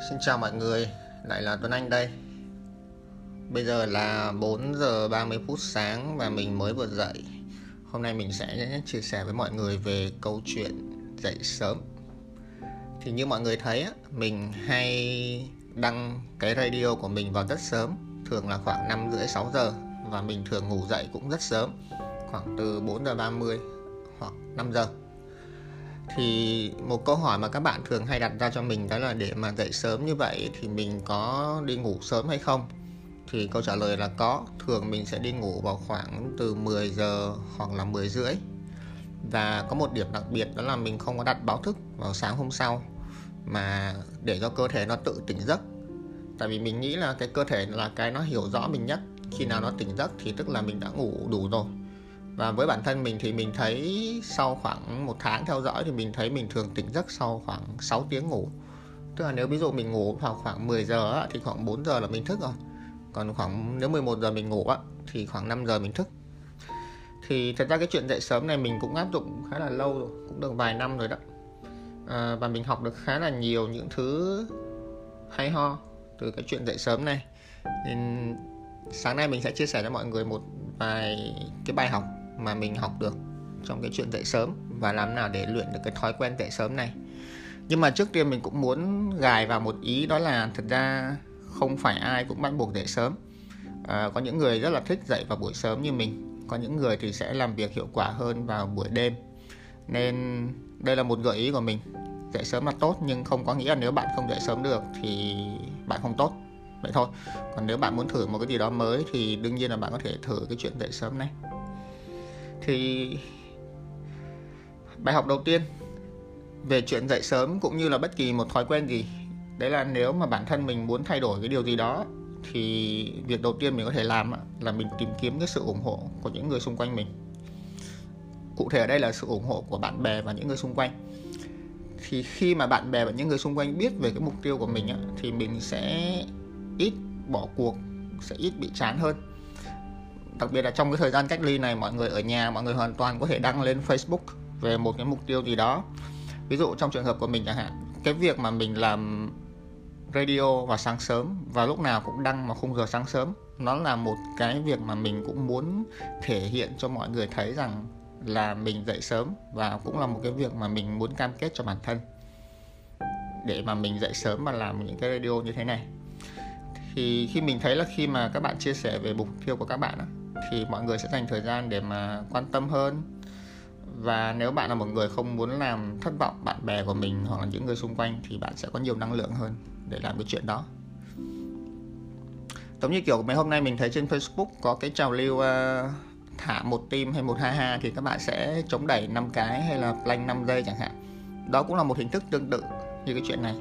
Xin chào mọi người, lại là Tuấn Anh đây. Bây giờ là 4 giờ 30 phút sáng và mình mới vừa dậy. Hôm nay mình sẽ chia sẻ với mọi người về câu chuyện dậy sớm. Thì như mọi người thấy mình hay đăng cái radio của mình vào rất sớm, thường là khoảng 5 rưỡi 6 giờ và mình thường ngủ dậy cũng rất sớm, khoảng từ 4 giờ 30 hoặc 5 giờ thì một câu hỏi mà các bạn thường hay đặt ra cho mình đó là để mà dậy sớm như vậy thì mình có đi ngủ sớm hay không? Thì câu trả lời là có. Thường mình sẽ đi ngủ vào khoảng từ 10 giờ hoặc là 10 rưỡi. Và có một điểm đặc biệt đó là mình không có đặt báo thức vào sáng hôm sau mà để cho cơ thể nó tự tỉnh giấc. Tại vì mình nghĩ là cái cơ thể là cái nó hiểu rõ mình nhất. Khi nào nó tỉnh giấc thì tức là mình đã ngủ đủ rồi và với bản thân mình thì mình thấy sau khoảng một tháng theo dõi thì mình thấy mình thường tỉnh giấc sau khoảng 6 tiếng ngủ. Tức là nếu ví dụ mình ngủ vào khoảng 10 giờ thì khoảng 4 giờ là mình thức rồi. Còn khoảng nếu 11 giờ mình ngủ thì khoảng 5 giờ mình thức. Thì thật ra cái chuyện dậy sớm này mình cũng áp dụng khá là lâu rồi cũng được vài năm rồi đó. À, và mình học được khá là nhiều những thứ hay ho từ cái chuyện dậy sớm này. Nên sáng nay mình sẽ chia sẻ cho mọi người một vài cái bài học mà mình học được trong cái chuyện dậy sớm và làm nào để luyện được cái thói quen dậy sớm này. Nhưng mà trước tiên mình cũng muốn gài vào một ý đó là thật ra không phải ai cũng bắt buộc dậy sớm. À, có những người rất là thích dậy vào buổi sớm như mình có những người thì sẽ làm việc hiệu quả hơn vào buổi đêm. Nên đây là một gợi ý của mình dậy sớm là tốt nhưng không có nghĩa là nếu bạn không dậy sớm được thì bạn không tốt. Vậy thôi. Còn nếu bạn muốn thử một cái gì đó mới thì đương nhiên là bạn có thể thử cái chuyện dậy sớm này thì bài học đầu tiên về chuyện dậy sớm cũng như là bất kỳ một thói quen gì, đấy là nếu mà bản thân mình muốn thay đổi cái điều gì đó, thì việc đầu tiên mình có thể làm là mình tìm kiếm cái sự ủng hộ của những người xung quanh mình. Cụ thể ở đây là sự ủng hộ của bạn bè và những người xung quanh. Thì khi mà bạn bè và những người xung quanh biết về cái mục tiêu của mình thì mình sẽ ít bỏ cuộc, sẽ ít bị chán hơn đặc biệt là trong cái thời gian cách ly này, mọi người ở nhà, mọi người hoàn toàn có thể đăng lên Facebook về một cái mục tiêu gì đó. Ví dụ trong trường hợp của mình chẳng hạn, cái việc mà mình làm radio vào sáng sớm và lúc nào cũng đăng vào khung giờ sáng sớm, nó là một cái việc mà mình cũng muốn thể hiện cho mọi người thấy rằng là mình dậy sớm và cũng là một cái việc mà mình muốn cam kết cho bản thân để mà mình dậy sớm và làm những cái radio như thế này. Thì khi mình thấy là khi mà các bạn chia sẻ về mục tiêu của các bạn thì mọi người sẽ dành thời gian để mà quan tâm hơn. Và nếu bạn là một người không muốn làm thất vọng bạn bè của mình hoặc là những người xung quanh thì bạn sẽ có nhiều năng lượng hơn để làm cái chuyện đó. Giống như kiểu mấy hôm nay mình thấy trên Facebook có cái trào lưu uh, thả một tim hay một ha ha thì các bạn sẽ chống đẩy 5 cái hay là plank 5 giây chẳng hạn. Đó cũng là một hình thức tương tự như cái chuyện này.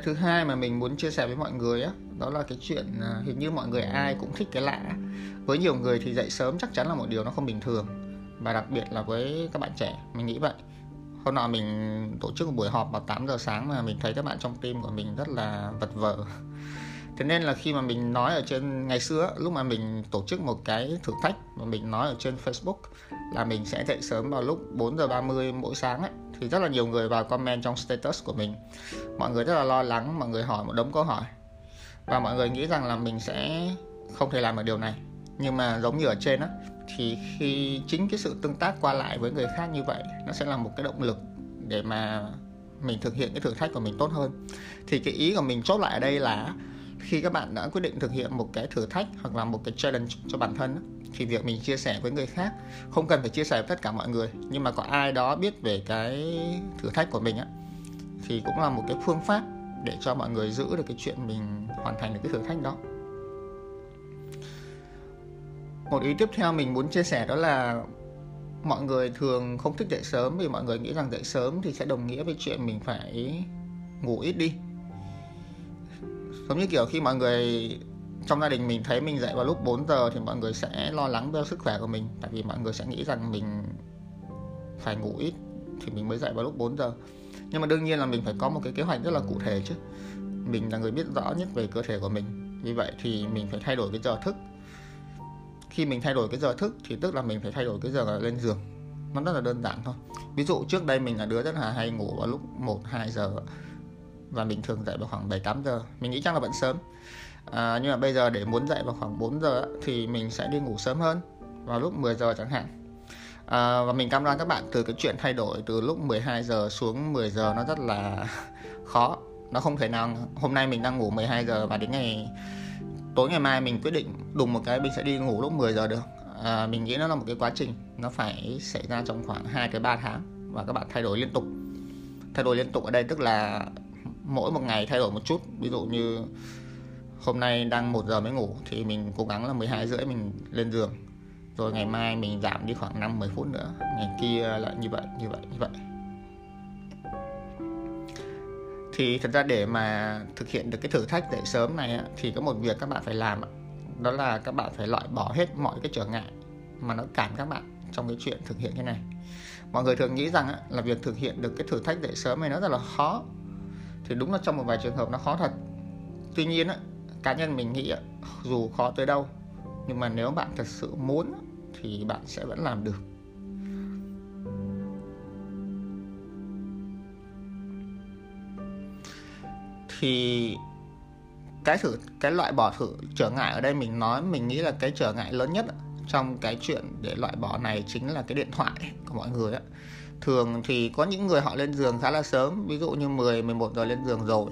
Cái thứ hai mà mình muốn chia sẻ với mọi người á, đó là cái chuyện à, hình như mọi người ai cũng thích cái lạ với nhiều người thì dậy sớm chắc chắn là một điều nó không bình thường. Và đặc biệt là với các bạn trẻ, mình nghĩ vậy. Hôm nọ mình tổ chức một buổi họp vào 8 giờ sáng mà mình thấy các bạn trong team của mình rất là vật vờ. Thế nên là khi mà mình nói ở trên, ngày xưa lúc mà mình tổ chức một cái thử thách mà mình nói ở trên Facebook là mình sẽ dậy sớm vào lúc 4 giờ 30 mỗi sáng ấy thì rất là nhiều người vào comment trong status của mình. Mọi người rất là lo lắng, mọi người hỏi một đống câu hỏi. Và mọi người nghĩ rằng là mình sẽ không thể làm được điều này. Nhưng mà giống như ở trên á, thì khi chính cái sự tương tác qua lại với người khác như vậy, nó sẽ là một cái động lực để mà mình thực hiện cái thử thách của mình tốt hơn. Thì cái ý của mình chốt lại ở đây là khi các bạn đã quyết định thực hiện một cái thử thách hoặc là một cái challenge cho bản thân thì việc mình chia sẻ với người khác, không cần phải chia sẻ với tất cả mọi người, nhưng mà có ai đó biết về cái thử thách của mình á, thì cũng là một cái phương pháp để cho mọi người giữ được cái chuyện mình hoàn thành được cái thử thách đó. Một ý tiếp theo mình muốn chia sẻ đó là mọi người thường không thích dậy sớm vì mọi người nghĩ rằng dậy sớm thì sẽ đồng nghĩa với chuyện mình phải ngủ ít đi. Giống như kiểu khi mọi người trong gia đình mình thấy mình dậy vào lúc 4 giờ thì mọi người sẽ lo lắng cho sức khỏe của mình, tại vì mọi người sẽ nghĩ rằng mình phải ngủ ít thì mình mới dậy vào lúc 4 giờ. Nhưng mà đương nhiên là mình phải có một cái kế hoạch rất là cụ thể chứ. Mình là người biết rõ nhất về cơ thể của mình, vì vậy thì mình phải thay đổi cái giờ thức. Khi mình thay đổi cái giờ thức thì tức là mình phải thay đổi cái giờ lên giường. Nó rất là đơn giản thôi. Ví dụ trước đây mình là đứa rất là hay ngủ vào lúc 1 2 giờ và mình thường dậy vào khoảng 7 8 giờ. Mình nghĩ chắc là vẫn sớm à, nhưng mà bây giờ để muốn dậy vào khoảng 4 giờ thì mình sẽ đi ngủ sớm hơn vào lúc 10 giờ chẳng hạn. À, và mình cam đoan các bạn từ cái chuyện thay đổi từ lúc 12 giờ xuống 10 giờ nó rất là khó. Nó không thể nào hôm nay mình đang ngủ 12 giờ và đến ngày tối ngày mai mình quyết định đùng một cái mình sẽ đi ngủ lúc 10 giờ được. À, mình nghĩ nó là một cái quá trình nó phải xảy ra trong khoảng 2 tới 3 tháng và các bạn thay đổi liên tục. Thay đổi liên tục ở đây tức là mỗi một ngày thay đổi một chút. Ví dụ như hôm nay đang 1 giờ mới ngủ, thì mình cố gắng là 12 rưỡi mình lên giường. Rồi ngày mai mình giảm đi khoảng 5 10 phút nữa. Ngày kia lại như vậy như vậy như vậy. Thì thật ra để mà thực hiện được cái thử thách dậy sớm này thì có một việc các bạn phải làm đó là các bạn phải loại bỏ hết mọi cái trở ngại mà nó cản các bạn trong cái chuyện thực hiện cái này. Mọi người thường nghĩ rằng là việc thực hiện được cái thử thách dậy sớm này nó rất là khó. Thì đúng là trong một vài trường hợp nó khó thật. Tuy nhiên cá nhân mình nghĩ dù khó tới đâu, nhưng mà nếu bạn thật sự muốn thì bạn sẽ vẫn làm được. Thì cái thử, cái loại bỏ thử trở ngại ở đây mình nói, mình nghĩ là cái trở ngại lớn nhất trong cái chuyện để loại bỏ này chính là cái điện thoại của mọi người á thường thì có những người họ lên giường khá là sớm, ví dụ như 10 11 giờ lên giường rồi,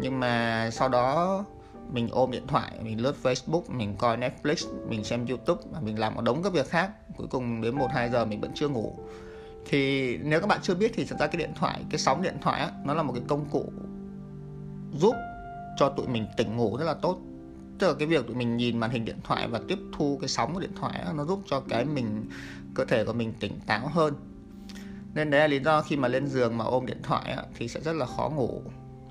nhưng mà sau đó mình ôm điện thoại mình lướt Facebook mình coi Netflix mình xem YouTube và mình làm một đống các việc khác. Cuối cùng đến 1 2 giờ mình vẫn chưa ngủ. Thì nếu các bạn chưa biết thì thật ra cái điện thoại cái sóng điện thoại á, nó là một cái công cụ giúp cho tụi mình tỉnh ngủ rất là tốt. Tức là cái việc tụi mình nhìn màn hình điện thoại và tiếp thu cái sóng của điện thoại nó giúp cho cái mình cơ thể của mình tỉnh táo hơn. Nên đấy là lý do khi mà lên giường mà ôm điện thoại thì sẽ rất là khó ngủ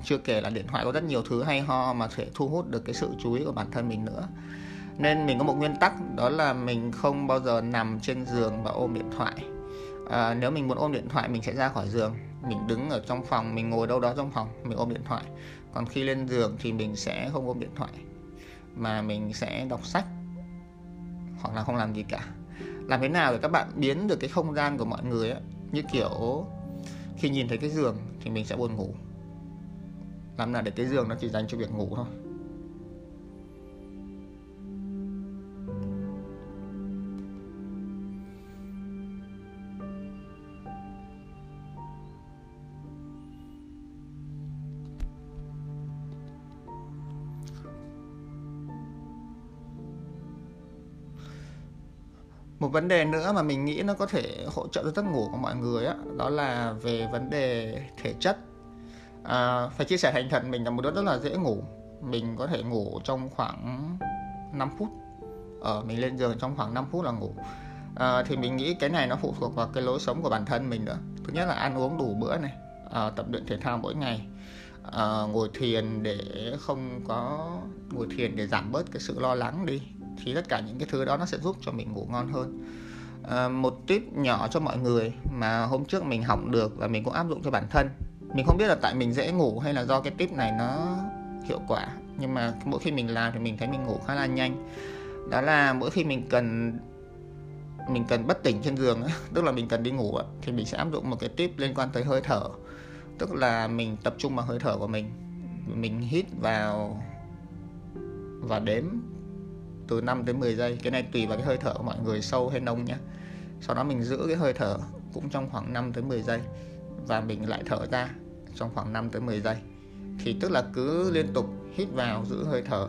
chưa kể là điện thoại có rất nhiều thứ hay ho mà thể thu hút được cái sự chú ý của bản thân mình nữa. Nên mình có một nguyên tắc đó là mình không bao giờ nằm trên giường và ôm điện thoại. À, nếu mình muốn ôm điện thoại mình sẽ ra khỏi giường mình đứng ở trong phòng mình ngồi đâu đó trong phòng mình ôm điện thoại. Còn khi lên giường thì mình sẽ không ôm điện thoại mà mình sẽ đọc sách hoặc là không làm gì cả. Làm thế nào để các bạn biến được cái không gian của mọi người ấy, như kiểu khi nhìn thấy cái giường thì mình sẽ buồn ngủ làm nào để cái giường nó chỉ dành cho việc ngủ thôi. Một vấn đề nữa mà mình nghĩ nó có thể hỗ trợ cho giấc ngủ của mọi người á, đó là về vấn đề thể chất à, phải chia sẻ thành thật mình là một đứa rất là dễ ngủ. Mình có thể ngủ trong khoảng 5 phút. Ở ờ, mình lên giường trong khoảng 5 phút là ngủ. À, thì mình nghĩ cái này nó phụ thuộc vào cái lối sống của bản thân mình nữa. Thứ nhất là ăn uống đủ bữa này à, tập luyện thể thao mỗi ngày à, ngồi thiền để không có ngồi thiền để giảm bớt cái sự lo lắng đi thì tất cả những cái thứ đó nó sẽ giúp cho mình ngủ ngon hơn. À, một tip nhỏ cho mọi người mà hôm trước mình học được và mình cũng áp dụng cho bản thân mình không biết là tại mình dễ ngủ hay là do cái tip này nó hiệu quả. Nhưng mà mỗi khi mình làm thì mình thấy mình ngủ khá là nhanh. Đó là mỗi khi mình cần mình cần bất tỉnh trên giường tức là mình cần đi ngủ thì mình sẽ áp dụng một cái tip liên quan tới hơi thở. Tức là mình tập trung vào hơi thở của mình. Mình hít vào và đếm từ 5 đến 10 giây. Cái này tùy vào cái hơi thở của mọi người, sâu hay nông nhé sau đó mình giữ cái hơi thở cũng trong khoảng 5 tới 10 giây và mình lại thở ra trong khoảng 5 tới 10 giây. Thì tức là cứ liên tục hít vào giữ hơi thở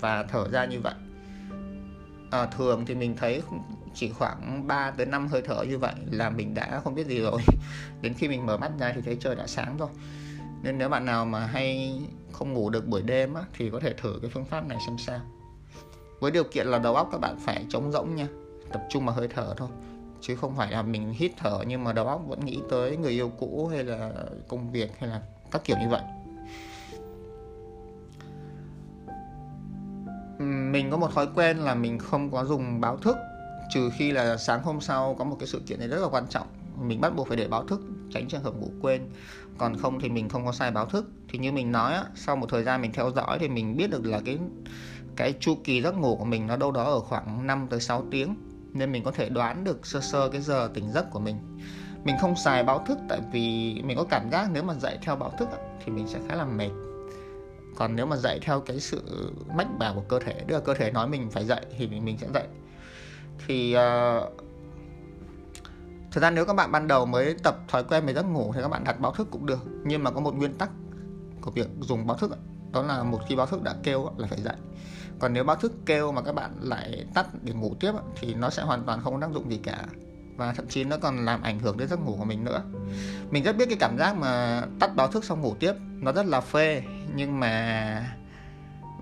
và thở ra như vậy. À, thường thì mình thấy chỉ khoảng 3 tới 5 hơi thở như vậy là mình đã không biết gì rồi. Đến khi mình mở mắt ra thì thấy trời đã sáng rồi. Nên nếu bạn nào mà hay không ngủ được buổi đêm á, thì có thể thử cái phương pháp này xem sao. Với điều kiện là đầu óc các bạn phải trống rỗng nha tập trung vào hơi thở thôi chứ không phải là mình hít thở nhưng mà đầu óc vẫn nghĩ tới người yêu cũ hay là công việc hay là các kiểu như vậy. Mình có một thói quen là mình không có dùng báo thức trừ khi là sáng hôm sau có một cái sự kiện này rất là quan trọng. Mình bắt buộc phải để báo thức tránh trường hợp ngủ quên. Còn không thì mình không có sai báo thức. Thì như mình nói á, sau một thời gian mình theo dõi thì mình biết được là cái cái chu kỳ giấc ngủ của mình nó đâu đó ở khoảng 5 tới 6 tiếng nên mình có thể đoán được sơ sơ cái giờ tỉnh giấc của mình. Mình không xài báo thức tại vì mình có cảm giác nếu mà dậy theo báo thức thì mình sẽ khá là mệt. Còn nếu mà dậy theo cái sự mách bảo của cơ thể tức là cơ thể nói mình phải dậy thì mình sẽ dậy thì ờ, uh, thực ra nếu các bạn ban đầu mới tập thói quen về giấc ngủ thì các bạn đặt báo thức cũng được nhưng mà có một nguyên tắc của việc dùng báo thức đó là một khi báo thức đã kêu là phải dậy còn nếu báo thức kêu mà các bạn lại tắt để ngủ tiếp thì nó sẽ hoàn toàn không có tác dụng gì cả. Và thậm chí nó còn làm ảnh hưởng đến giấc ngủ của mình nữa. Mình rất biết cái cảm giác mà tắt báo thức xong ngủ tiếp, nó rất là phê. Nhưng mà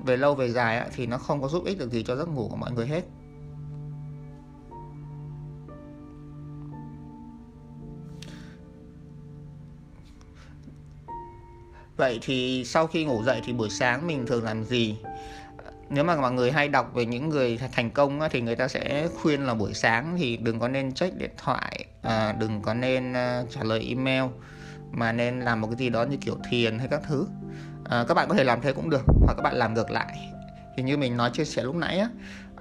về lâu về dài thì nó không có giúp ích được gì cho giấc ngủ của mọi người hết. Vậy thì sau khi ngủ dậy thì buổi sáng mình thường làm gì? Nếu mà mọi người hay đọc về những người thành công thì người ta sẽ khuyên là buổi sáng thì đừng có nên check điện thoại, à, đừng có nên à, trả lời email mà nên làm một cái gì đó như kiểu thiền hay các thứ. À, các bạn có thể làm thế cũng được hoặc các bạn làm ngược lại. Thì như mình nói chia sẻ lúc nãy á,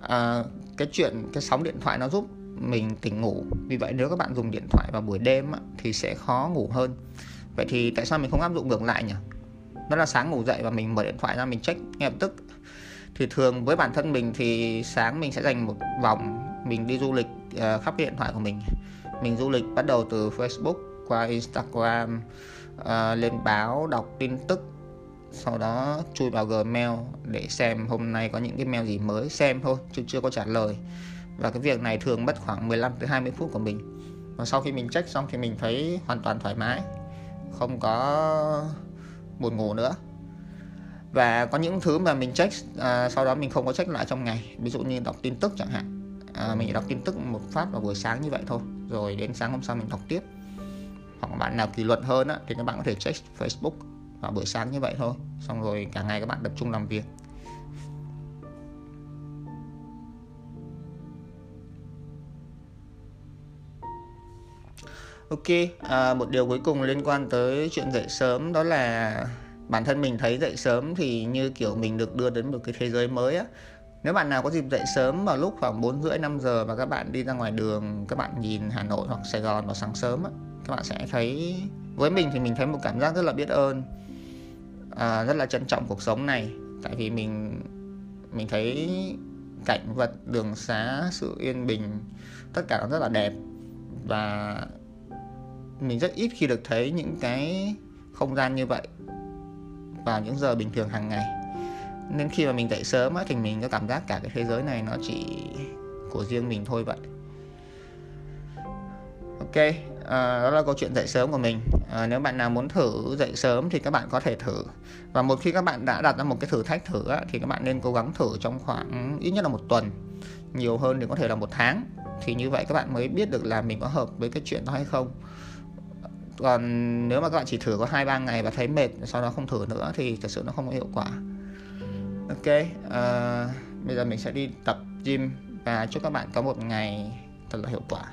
à, cái chuyện cái sóng điện thoại nó giúp mình tỉnh ngủ. Vì vậy nếu các bạn dùng điện thoại vào buổi đêm á, thì sẽ khó ngủ hơn vậy thì tại sao mình không áp dụng ngược lại nhỉ đó là sáng ngủ dậy và mình mở điện thoại ra mình check ngay lập tức thì thường với bản thân mình thì sáng mình sẽ dành một vòng mình đi du lịch uh, khắp cái điện thoại của mình. Mình du lịch bắt đầu từ Facebook qua Instagram uh, lên báo đọc tin tức sau đó chui vào Gmail để xem hôm nay có những cái mail gì mới xem thôi chứ chưa có trả lời. Và cái việc này thường mất khoảng 15 tới 20 phút của mình. Và sau khi mình check xong thì mình thấy hoàn toàn thoải mái không có buồn ngủ nữa và có những thứ mà mình check à, sau đó mình không có check lại trong ngày. Ví dụ như đọc tin tức chẳng hạn. À, mình đọc tin tức một phát vào buổi sáng như vậy thôi. Rồi đến sáng hôm sau mình đọc tiếp. Hoặc bạn nào kỷ luật hơn á, thì các bạn có thể check Facebook vào buổi sáng như vậy thôi. Xong rồi cả ngày các bạn tập trung làm việc. Ok, à, một điều cuối cùng liên quan tới chuyện dậy sớm đó là bản thân mình thấy dậy sớm thì như kiểu mình được đưa đến một cái thế giới mới á. Nếu bạn nào có dịp dậy sớm vào lúc khoảng 4 rưỡi 5 giờ và các bạn đi ra ngoài đường, các bạn nhìn Hà Nội hoặc Sài Gòn vào sáng sớm á, các bạn sẽ thấy với mình thì mình thấy một cảm giác rất là biết ơn, à, rất là trân trọng cuộc sống này. Tại vì mình mình thấy cảnh vật, đường xá, sự yên bình, tất cả nó rất là đẹp và mình rất ít khi được thấy những cái không gian như vậy vào những giờ bình thường hàng ngày. Nên khi mà mình dậy sớm á, thì mình có cảm giác cả cái thế giới này nó chỉ của riêng mình thôi vậy. Ok à, đó là câu chuyện dậy sớm của mình. À, nếu bạn nào muốn thử dậy sớm thì các bạn có thể thử. Và một khi các bạn đã đặt ra một cái thử thách thử á, thì các bạn nên cố gắng thử trong khoảng ít nhất là một tuần. Nhiều hơn thì có thể là một tháng. Thì như vậy các bạn mới biết được là mình có hợp với cái chuyện đó hay không còn nếu mà các bạn chỉ thử có hai ba ngày và thấy mệt sau đó không thử nữa thì thật sự nó không có hiệu quả. Ok uh, bây giờ mình sẽ đi tập gym và chúc các bạn có một ngày thật là hiệu quả.